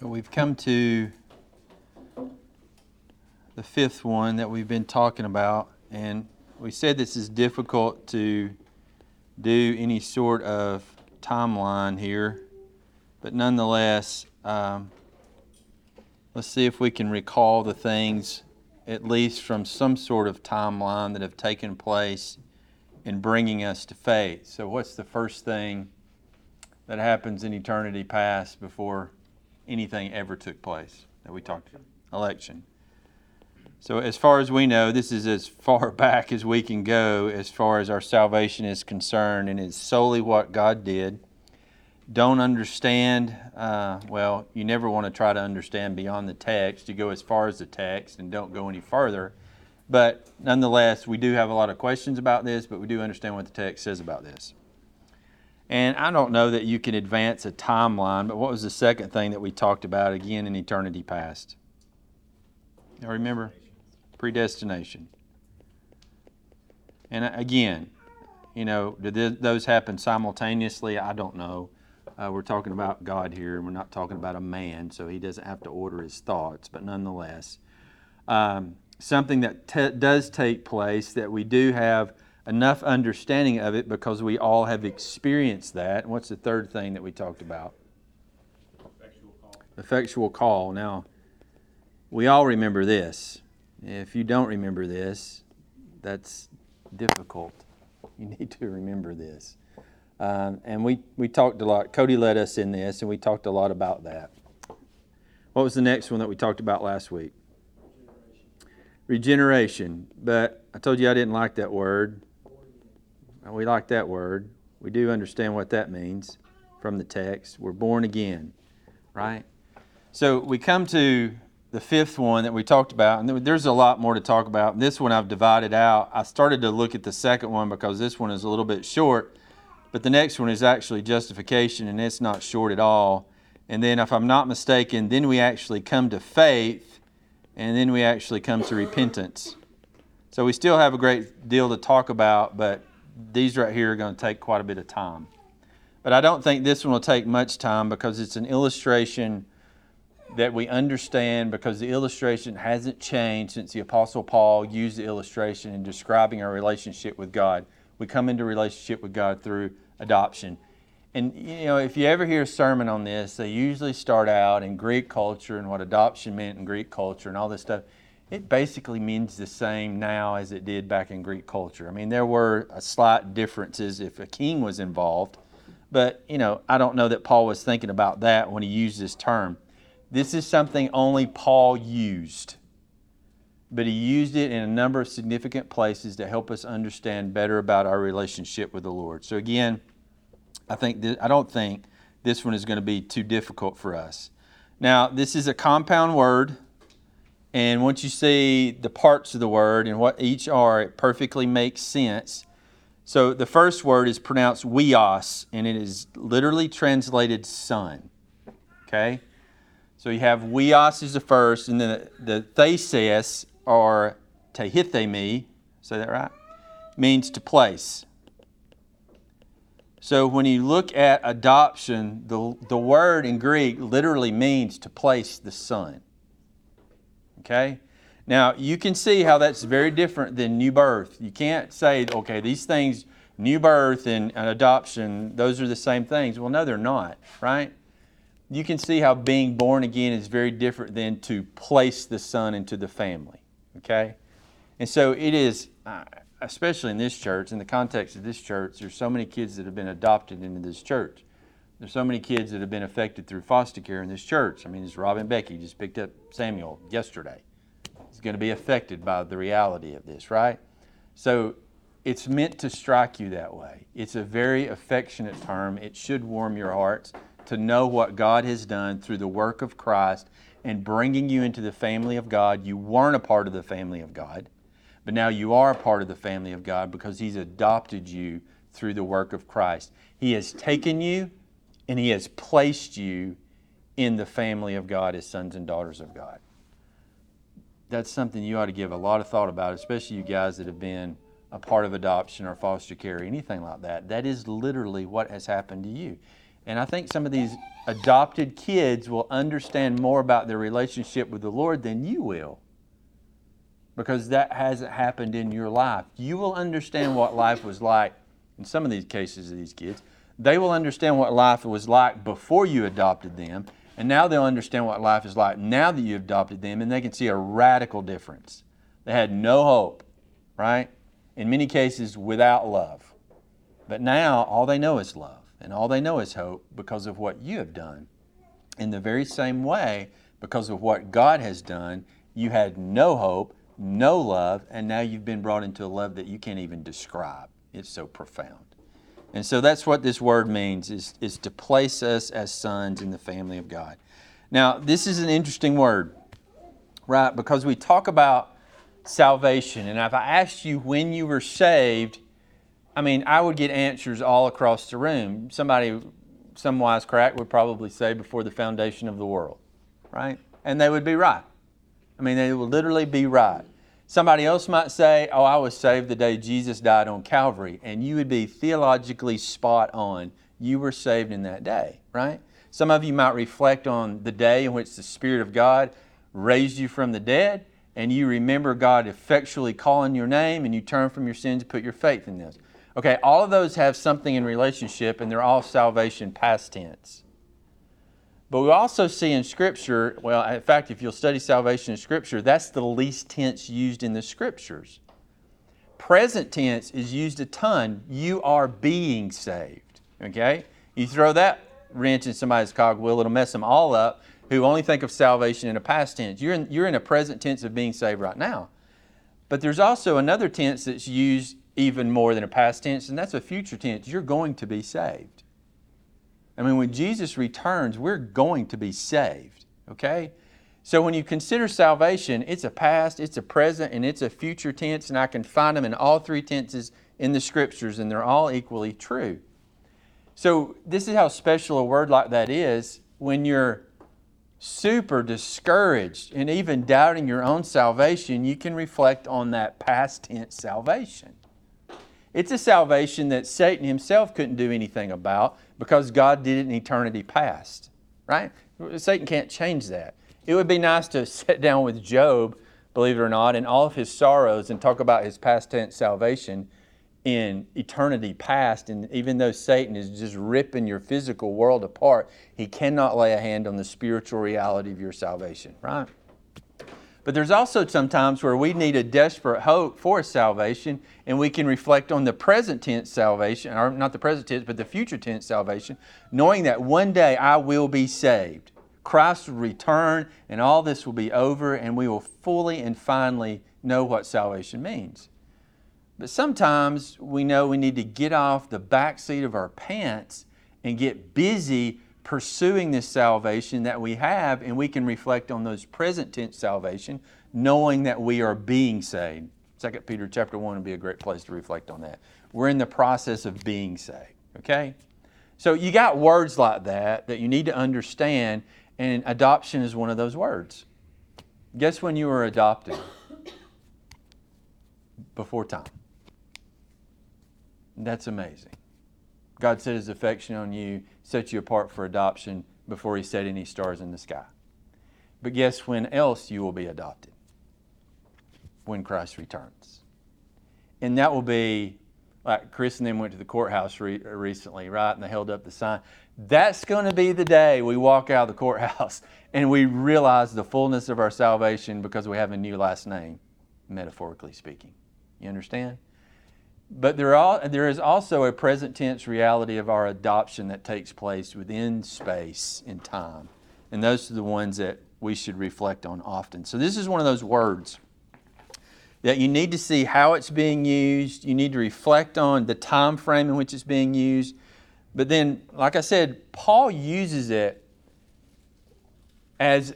We've come to the fifth one that we've been talking about, and we said this is difficult to do any sort of timeline here, but nonetheless, um, let's see if we can recall the things, at least from some sort of timeline, that have taken place in bringing us to faith. So, what's the first thing that happens in eternity past before anything ever took place that we talked about? Election. So, as far as we know, this is as far back as we can go as far as our salvation is concerned, and it's solely what God did. Don't understand, uh, well, you never want to try to understand beyond the text. You go as far as the text and don't go any further. But nonetheless, we do have a lot of questions about this, but we do understand what the text says about this. And I don't know that you can advance a timeline, but what was the second thing that we talked about again in eternity past? You remember? Predestination. And again, you know, did those happen simultaneously? I don't know. Uh, we're talking about God here, and we're not talking about a man, so he doesn't have to order his thoughts, but nonetheless. Um, something that t- does take place that we do have enough understanding of it because we all have experienced that. And what's the third thing that we talked about? Effectual call. Effectual call. Now, we all remember this. If you don't remember this, that's difficult. You need to remember this. Um, and we, we talked a lot. Cody led us in this, and we talked a lot about that. What was the next one that we talked about last week? regeneration. But I told you I didn't like that word. We like that word. We do understand what that means from the text. We're born again, right? So we come to the fifth one that we talked about, and there's a lot more to talk about. This one I've divided out. I started to look at the second one because this one is a little bit short, but the next one is actually justification, and it's not short at all. And then, if I'm not mistaken, then we actually come to faith, and then we actually come to repentance. So we still have a great deal to talk about, but these right here are going to take quite a bit of time. But I don't think this one will take much time because it's an illustration that we understand because the illustration hasn't changed since the Apostle Paul used the illustration in describing our relationship with God. We come into relationship with God through adoption. And you know, if you ever hear a sermon on this, they usually start out in Greek culture and what adoption meant in Greek culture and all this stuff. It basically means the same now as it did back in Greek culture. I mean, there were slight differences if a king was involved, but you know, I don't know that Paul was thinking about that when he used this term. This is something only Paul used, but he used it in a number of significant places to help us understand better about our relationship with the Lord. So again, I think th- I don't think this one is going to be too difficult for us. Now, this is a compound word, and once you see the parts of the word and what each are, it perfectly makes sense. So the first word is pronounced weos, and it is literally translated son. Okay? So you have weos is the first, and then the, the theses or tehithemi, say that right? Means to place. So when you look at adoption, the, the word in Greek literally means to place the son. Okay? Now, you can see how that's very different than new birth. You can't say, okay, these things, new birth and, and adoption, those are the same things. Well, no, they're not, right? You can see how being born again is very different than to place the son into the family, okay? And so it is, uh, especially in this church, in the context of this church, there's so many kids that have been adopted into this church. There's so many kids that have been affected through foster care in this church. I mean, this Robin Becky just picked up Samuel yesterday. He's going to be affected by the reality of this, right? So it's meant to strike you that way. It's a very affectionate term. It should warm your hearts to know what God has done through the work of Christ and bringing you into the family of God. You weren't a part of the family of God. But now you are a part of the family of God because He's adopted you through the work of Christ. He has taken you and He has placed you in the family of God as sons and daughters of God. That's something you ought to give a lot of thought about, especially you guys that have been a part of adoption or foster care or anything like that. That is literally what has happened to you. And I think some of these adopted kids will understand more about their relationship with the Lord than you will. Because that hasn't happened in your life. You will understand what life was like in some of these cases of these kids. They will understand what life was like before you adopted them. And now they'll understand what life is like now that you adopted them, and they can see a radical difference. They had no hope, right? In many cases, without love. But now all they know is love. And all they know is hope because of what you have done. In the very same way, because of what God has done, you had no hope, no love, and now you've been brought into a love that you can't even describe. It's so profound. And so that's what this word means is, is to place us as sons in the family of God. Now, this is an interesting word, right? Because we talk about salvation. And if I asked you when you were saved, I mean, I would get answers all across the room. Somebody, some wise crack would probably say before the foundation of the world, right? And they would be right. I mean, they would literally be right. Somebody else might say, Oh, I was saved the day Jesus died on Calvary. And you would be theologically spot on. You were saved in that day, right? Some of you might reflect on the day in which the Spirit of God raised you from the dead, and you remember God effectually calling your name, and you turn from your sins and put your faith in this. Okay, all of those have something in relationship, and they're all salvation past tense. But we also see in Scripture, well, in fact, if you'll study salvation in Scripture, that's the least tense used in the Scriptures. Present tense is used a ton. You are being saved. Okay? You throw that wrench in somebody's cogwheel, it'll mess them all up who only think of salvation in a past tense. You're in, you're in a present tense of being saved right now. But there's also another tense that's used even more than a past tense, and that's a future tense. You're going to be saved. I mean, when Jesus returns, we're going to be saved, okay? So when you consider salvation, it's a past, it's a present, and it's a future tense, and I can find them in all three tenses in the scriptures, and they're all equally true. So this is how special a word like that is when you're super discouraged and even doubting your own salvation, you can reflect on that past tense salvation. It's a salvation that Satan himself couldn't do anything about because God did it in eternity past, right? Satan can't change that. It would be nice to sit down with Job, believe it or not, in all of his sorrows and talk about his past tense salvation in eternity past. And even though Satan is just ripping your physical world apart, he cannot lay a hand on the spiritual reality of your salvation, right? But there's also some times where we need a desperate hope for salvation, and we can reflect on the present tense salvation, or not the present tense, but the future tense salvation, knowing that one day I will be saved. Christ will return, and all this will be over, and we will fully and finally know what salvation means. But sometimes we know we need to get off the back seat of our pants and get busy pursuing this salvation that we have, and we can reflect on those present tense salvation, knowing that we are being saved. 2 Peter chapter 1 would be a great place to reflect on that. We're in the process of being saved, okay? So you got words like that that you need to understand, and adoption is one of those words. Guess when you were adopted? Before time. That's amazing. God set his affection on you, set you apart for adoption before he set any stars in the sky. But guess when else you will be adopted? When Christ returns. And that will be like Chris and them went to the courthouse re- recently, right? And they held up the sign. That's going to be the day we walk out of the courthouse and we realize the fullness of our salvation because we have a new last name, metaphorically speaking. You understand? But there, are, there is also a present tense reality of our adoption that takes place within space and time. And those are the ones that we should reflect on often. So, this is one of those words that you need to see how it's being used. You need to reflect on the time frame in which it's being used. But then, like I said, Paul uses it as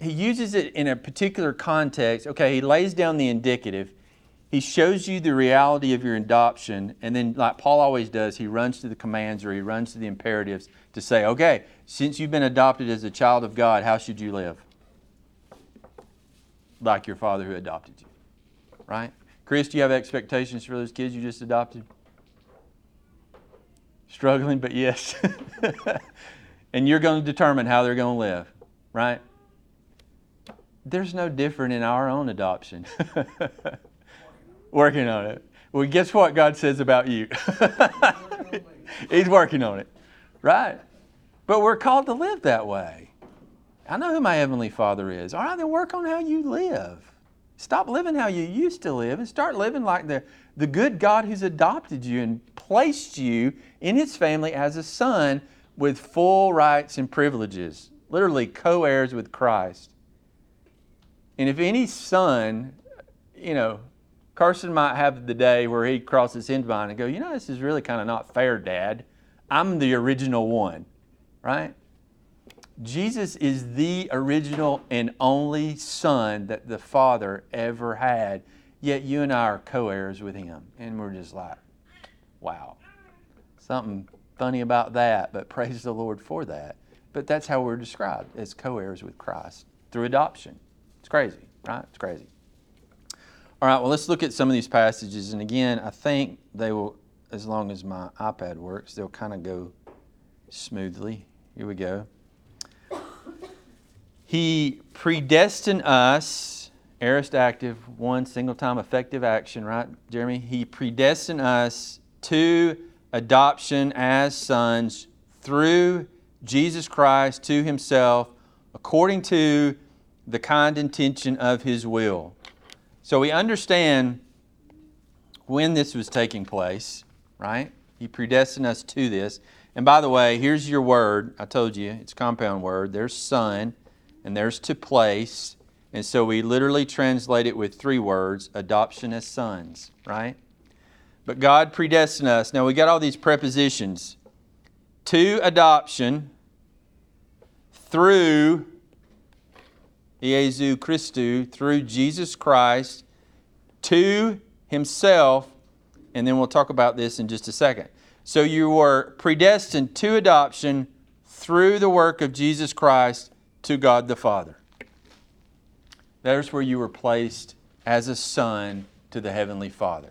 he uses it in a particular context. Okay, he lays down the indicative he shows you the reality of your adoption, and then, like Paul always does, he runs to the commands or he runs to the imperatives to say, okay, since you've been adopted as a child of God, how should you live? Like your father who adopted you. Right? Chris, do you have expectations for those kids you just adopted? Struggling, but yes. and you're going to determine how they're going to live, right? There's no different in our own adoption. working on it. Well, guess what God says about you? He's working on it, right? But we're called to live that way. I know who my Heavenly Father is. All right, then work on how you live. Stop living how you used to live and start living like the, the good God who's adopted you and placed you in His family as a son with full rights and privileges, literally co heirs with Christ. And if any son, you know, Carson might have the day where he crosses his mind and go, you know, this is really kind of not fair, Dad. I'm the original one, right? Jesus is the original and only Son that the Father ever had. Yet you and I are co heirs with Him. And we're just like, wow. Something funny about that, but praise the Lord for that. But that's how we're described as co heirs with Christ through adoption. It's crazy, right? It's crazy. All right, well, let's look at some of these passages. And again, I think they will, as long as my iPad works, they'll kind of go smoothly. Here we go. He predestined us, aorist active, one single time effective action, right, Jeremy? He predestined us to adoption as sons through Jesus Christ to Himself according to the kind intention of His will. So we understand when this was taking place, right? He predestined us to this. And by the way, here's your word. I told you, it's a compound word. There's son, and there's to place. And so we literally translate it with three words adoption as sons, right? But God predestined us. Now we got all these prepositions to adoption through Iesu Christu, through Jesus Christ to himself, and then we'll talk about this in just a second. So you were predestined to adoption through the work of Jesus Christ to God the Father. There's where you were placed as a son to the Heavenly Father.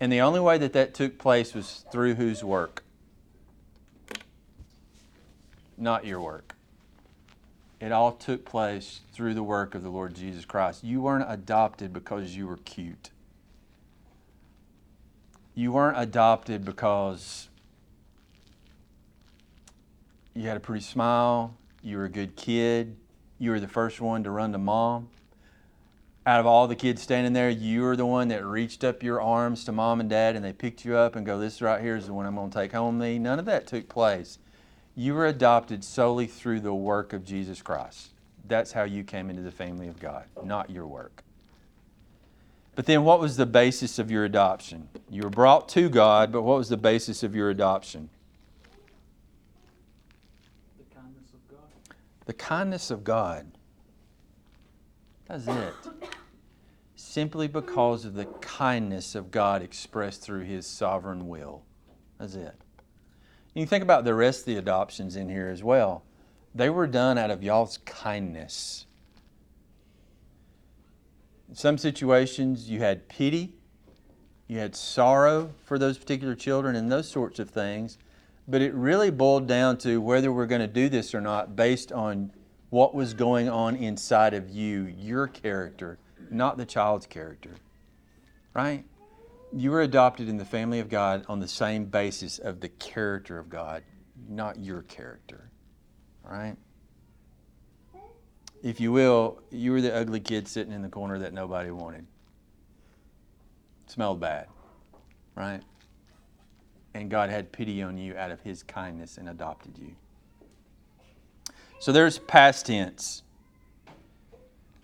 And the only way that that took place was through whose work? Not your work. It all took place through the work of the Lord Jesus Christ. You weren't adopted because you were cute. You weren't adopted because you had a pretty smile, you were a good kid, you were the first one to run to mom. Out of all the kids standing there, you were the one that reached up your arms to mom and dad and they picked you up and go, This right here is the one I'm going to take home me. None of that took place. You were adopted solely through the work of Jesus Christ. That's how you came into the family of God, not your work. But then, what was the basis of your adoption? You were brought to God, but what was the basis of your adoption? The kindness of God. The kindness of God. That's it. Simply because of the kindness of God expressed through His sovereign will. That's it. You think about the rest of the adoptions in here as well. They were done out of y'all's kindness. In some situations, you had pity, you had sorrow for those particular children, and those sorts of things. But it really boiled down to whether we're going to do this or not based on what was going on inside of you, your character, not the child's character. Right? You were adopted in the family of God on the same basis of the character of God, not your character. Right? If you will, you were the ugly kid sitting in the corner that nobody wanted. Smelled bad, right? And God had pity on you out of His kindness and adopted you. So there's past tense.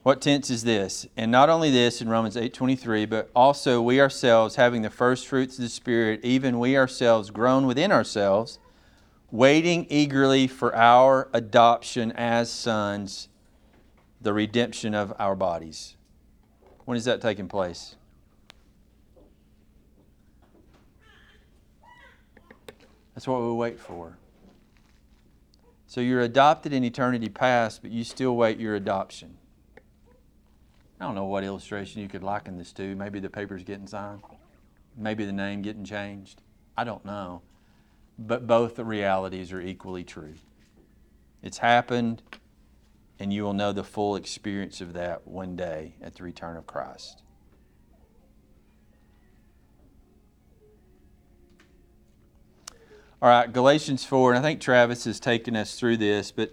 What tense is this? And not only this in Romans 8:23, but also we ourselves having the first fruits of the spirit, even we ourselves groan within ourselves, waiting eagerly for our adoption as sons, the redemption of our bodies. When is that taking place? That's what we wait for. So you're adopted in eternity past, but you still wait your adoption. I don't know what illustration you could liken this to. Maybe the paper's getting signed. Maybe the name getting changed. I don't know. but both the realities are equally true. It's happened, and you will know the full experience of that one day at the return of Christ. All right, Galatians 4, and I think Travis has taken us through this, but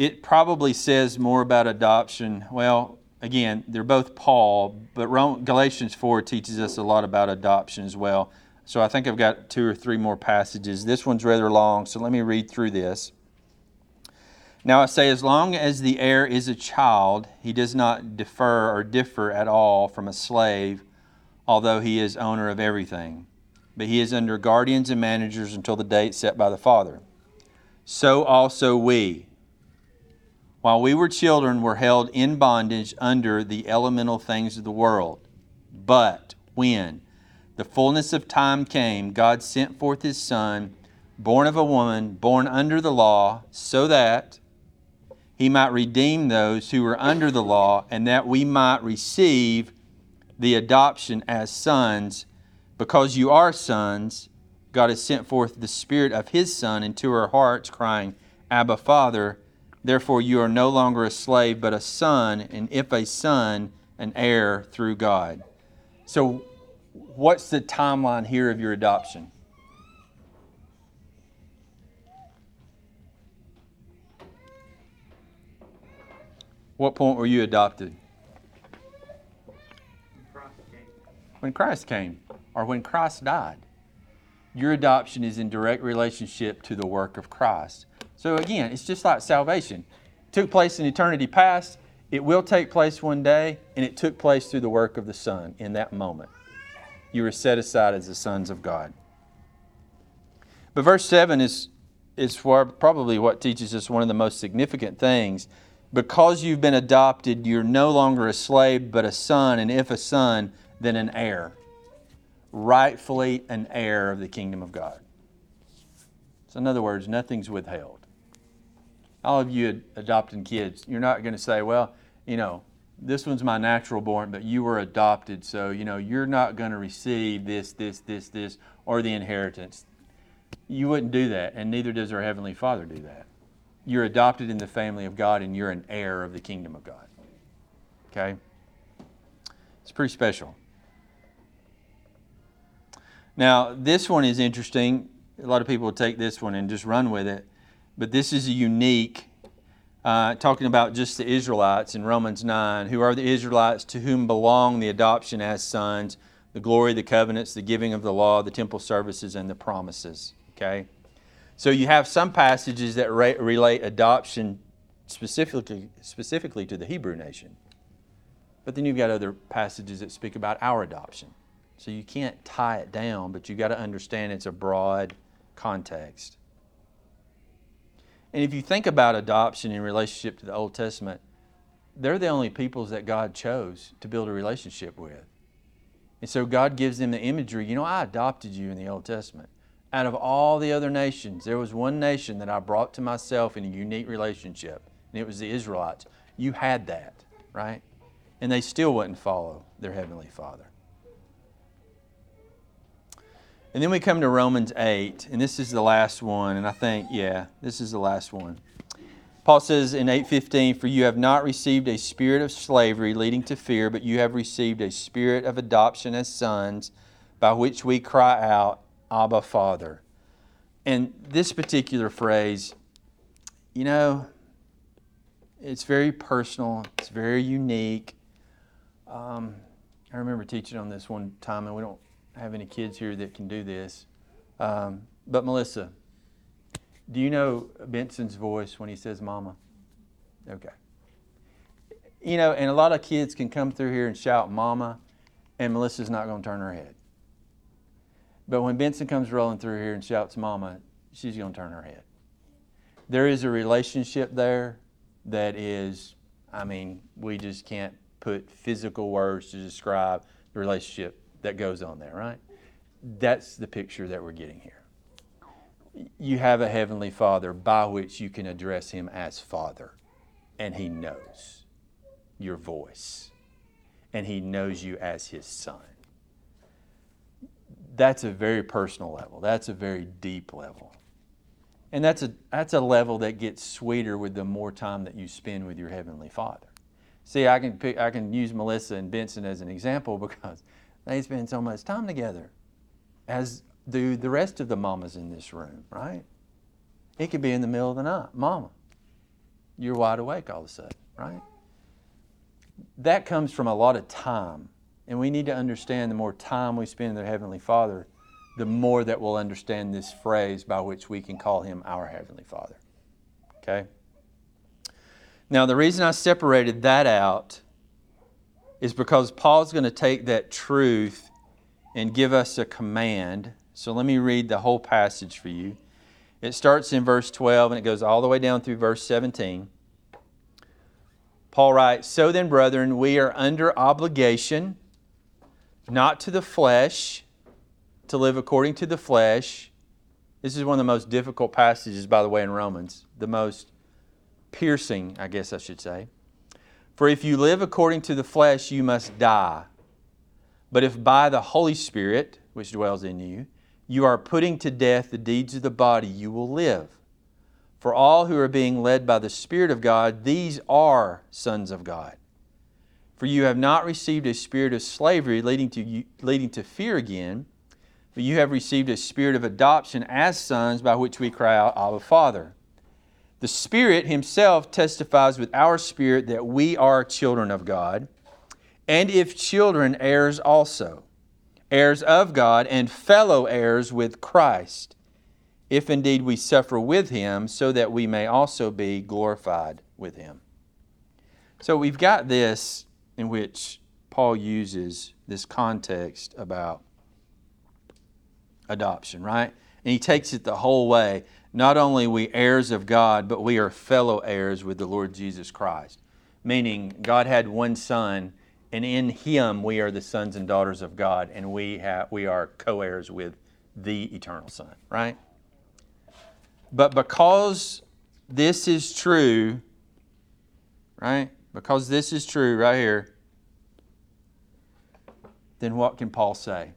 it probably says more about adoption. Well, again, they're both Paul, but Galatians 4 teaches us a lot about adoption as well. So I think I've got two or three more passages. This one's rather long, so let me read through this. Now I say, as long as the heir is a child, he does not defer or differ at all from a slave, although he is owner of everything but he is under guardians and managers until the date set by the Father. So also we, while we were children, were held in bondage under the elemental things of the world. But when the fullness of time came, God sent forth his Son, born of a woman, born under the law, so that he might redeem those who were under the law, and that we might receive the adoption as sons because you are sons, God has sent forth the Spirit of His Son into our hearts, crying, Abba, Father. Therefore, you are no longer a slave, but a son, and if a son, an heir through God. So, what's the timeline here of your adoption? What point were you adopted? When Christ came or when Christ died. Your adoption is in direct relationship to the work of Christ. So again, it's just like salvation. It took place in eternity past, it will take place one day, and it took place through the work of the Son in that moment. You were set aside as the sons of God. But verse 7 is, is probably what teaches us one of the most significant things. Because you've been adopted, you're no longer a slave, but a son, and if a son, then an heir rightfully an heir of the kingdom of God. So, in other words, nothing's withheld. All of you adopting kids, you're not going to say, well, you know, this one's my natural born, but you were adopted, so, you know, you're not going to receive this, this, this, this, or the inheritance. You wouldn't do that, and neither does our Heavenly Father do that. You're adopted in the family of God, and you're an heir of the kingdom of God. Okay? It's pretty special. Now, this one is interesting. A lot of people take this one and just run with it. But this is a unique, uh, talking about just the Israelites in Romans 9, who are the Israelites to whom belong the adoption as sons, the glory, the covenants, the giving of the law, the temple services, and the promises. Okay? So you have some passages that re- relate adoption specifically, specifically to the Hebrew nation. But then you've got other passages that speak about our adoption. So you can't tie it down, but you've got to understand it's a broad context. And if you think about adoption in relationship to the Old Testament, they're the only peoples that God chose to build a relationship with. And so God gives them the imagery you know, I adopted you in the Old Testament. Out of all the other nations, there was one nation that I brought to myself in a unique relationship, and it was the Israelites. You had that, right? And they still wouldn't follow their Heavenly Father. And then we come to Romans 8, and this is the last one, and I think, yeah, this is the last one. Paul says in 8:15, "For you have not received a spirit of slavery leading to fear, but you have received a spirit of adoption as sons, by which we cry out, Abba, Father." And this particular phrase, you know, it's very personal, it's very unique. Um, I remember teaching on this one time, and we don't have any kids here that can do this. Um, but Melissa, do you know Benson's voice when he says mama? Okay. You know, and a lot of kids can come through here and shout mama, and Melissa's not going to turn her head. But when Benson comes rolling through here and shouts mama, she's going to turn her head. There is a relationship there that is, I mean, we just can't put physical words to describe the relationship that goes on there, right? That's the picture that we're getting here. You have a heavenly Father by which you can address him as Father, and he knows your voice, and he knows you as his son. that's a very personal level. That's a very deep level. And that's a, that's a level that gets sweeter with the more time that you spend with your Heavenly Father. See, I can, pick, I can use Melissa and Benson as an example because they spend so much time together, as do the rest of the mamas in this room, right? It could be in the middle of the night. Mama, you're wide awake all of a sudden, right? That comes from a lot of time. And we need to understand the more time we spend with our Heavenly Father, the more that we'll understand this phrase by which we can call Him our Heavenly Father. Okay? Now, the reason I separated that out is because Paul's going to take that truth and give us a command. So let me read the whole passage for you. It starts in verse 12 and it goes all the way down through verse 17. Paul writes, So then, brethren, we are under obligation, not to the flesh, to live according to the flesh. This is one of the most difficult passages, by the way, in Romans. The most piercing, I guess I should say. For if you live according to the flesh, you must die. But if by the Holy Spirit, which dwells in you, you are putting to death the deeds of the body, you will live. For all who are being led by the Spirit of God, these are sons of God. For you have not received a spirit of slavery leading to, leading to fear again, but you have received a spirit of adoption as sons by which we cry out, Abba, Father. The Spirit Himself testifies with our spirit that we are children of God, and if children, heirs also, heirs of God, and fellow heirs with Christ if indeed we suffer with him, so that we may also be glorified with him. So we've got this in which Paul uses this context about adoption, right? And he takes it the whole way. Not only we heirs of God, but we are fellow heirs with the Lord Jesus Christ. Meaning God had one son, and in him we are the sons and daughters of God, and we have we are co-heirs with the eternal Son, right? But because this is true, right? Because this is true right here, then what can Paul say?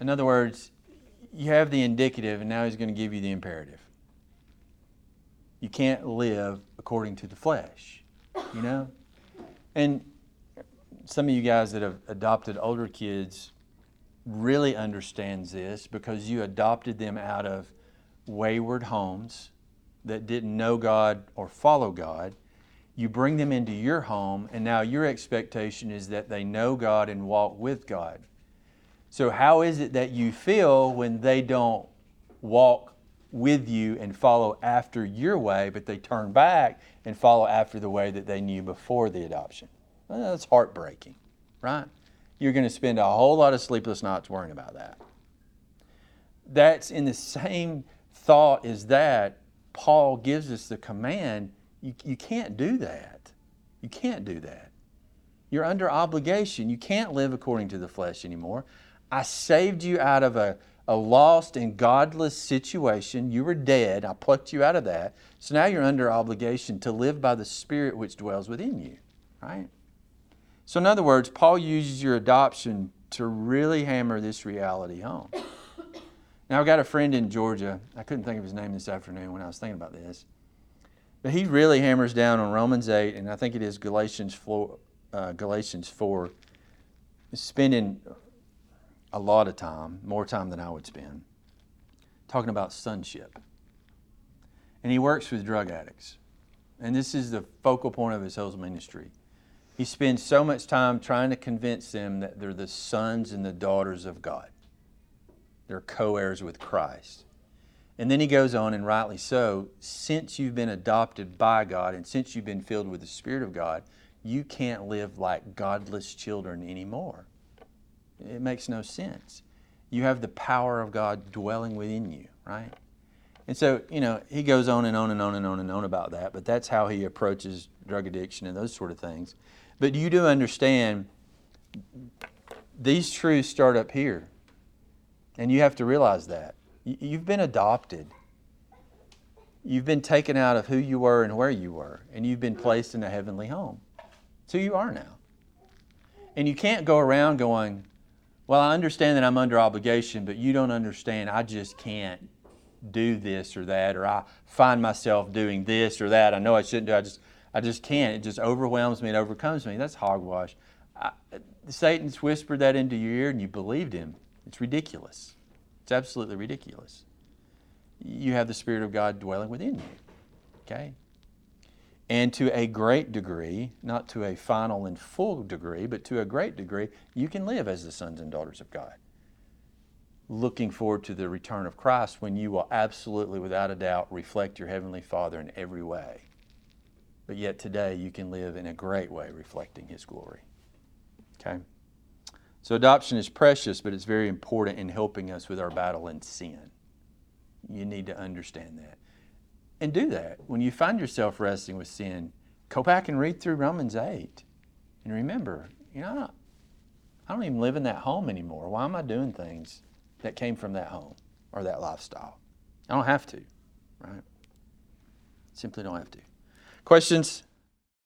In other words, you have the indicative, and now he's going to give you the imperative you can't live according to the flesh, you know? And some of you guys that have adopted older kids really understands this because you adopted them out of wayward homes that didn't know God or follow God. You bring them into your home, and now your expectation is that they know God and walk with God. So, how is it that you feel when they don't walk with you and follow after your way, but they turn back and follow after the way that they knew before the adoption. Well, that's heartbreaking, right? You're going to spend a whole lot of sleepless nights worrying about that. That's in the same thought as that. Paul gives us the command you, you can't do that. You can't do that. You're under obligation. You can't live according to the flesh anymore. I saved you out of a a lost and godless situation. You were dead. I plucked you out of that. So now you're under obligation to live by the Spirit which dwells within you, right? So, in other words, Paul uses your adoption to really hammer this reality home. Now, I've got a friend in Georgia. I couldn't think of his name this afternoon when I was thinking about this. But he really hammers down on Romans 8, and I think it is Galatians 4, uh, Galatians 4 spending a lot of time, more time than I would spend, talking about sonship. And he works with drug addicts. And this is the focal point of his whole ministry. He spends so much time trying to convince them that they're the sons and the daughters of God. They're co heirs with Christ. And then he goes on, and rightly so, since you've been adopted by God and since you've been filled with the Spirit of God, you can't live like godless children anymore. It makes no sense. You have the power of God dwelling within you, right? And so, you know, he goes on and on and on and on and on about that, but that's how he approaches drug addiction and those sort of things. But you do understand these truths start up here. And you have to realize that. You've been adopted. You've been taken out of who you were and where you were, and you've been placed in a heavenly home. It's who you are now. And you can't go around going, Well, I understand that I'm under obligation, but you don't understand. I just can't do this or that, or I find myself doing this or that. I know I shouldn't do. I just, I just can't. It just overwhelms me. It overcomes me. That's hogwash. I, Satan's whispered that into your ear, and you believed him. It's ridiculous. It's absolutely ridiculous. You have the Spirit of God dwelling within you. Okay? And to a great degree, not to a final and full degree, but to a great degree, you can live as the sons and daughters of God. Looking forward to the return of Christ when you will absolutely, without a doubt, reflect your Heavenly Father in every way. But yet today, you can live in a great way reflecting His glory. Okay? So adoption is precious, but it's very important in helping us with our battle in sin. You need to understand that. And do that. When you find yourself wrestling with sin, go back and read through Romans 8. And remember, you know, I don't even live in that home anymore. Why am I doing things that came from that home or that lifestyle? I don't have to, right? Simply don't have to. Questions?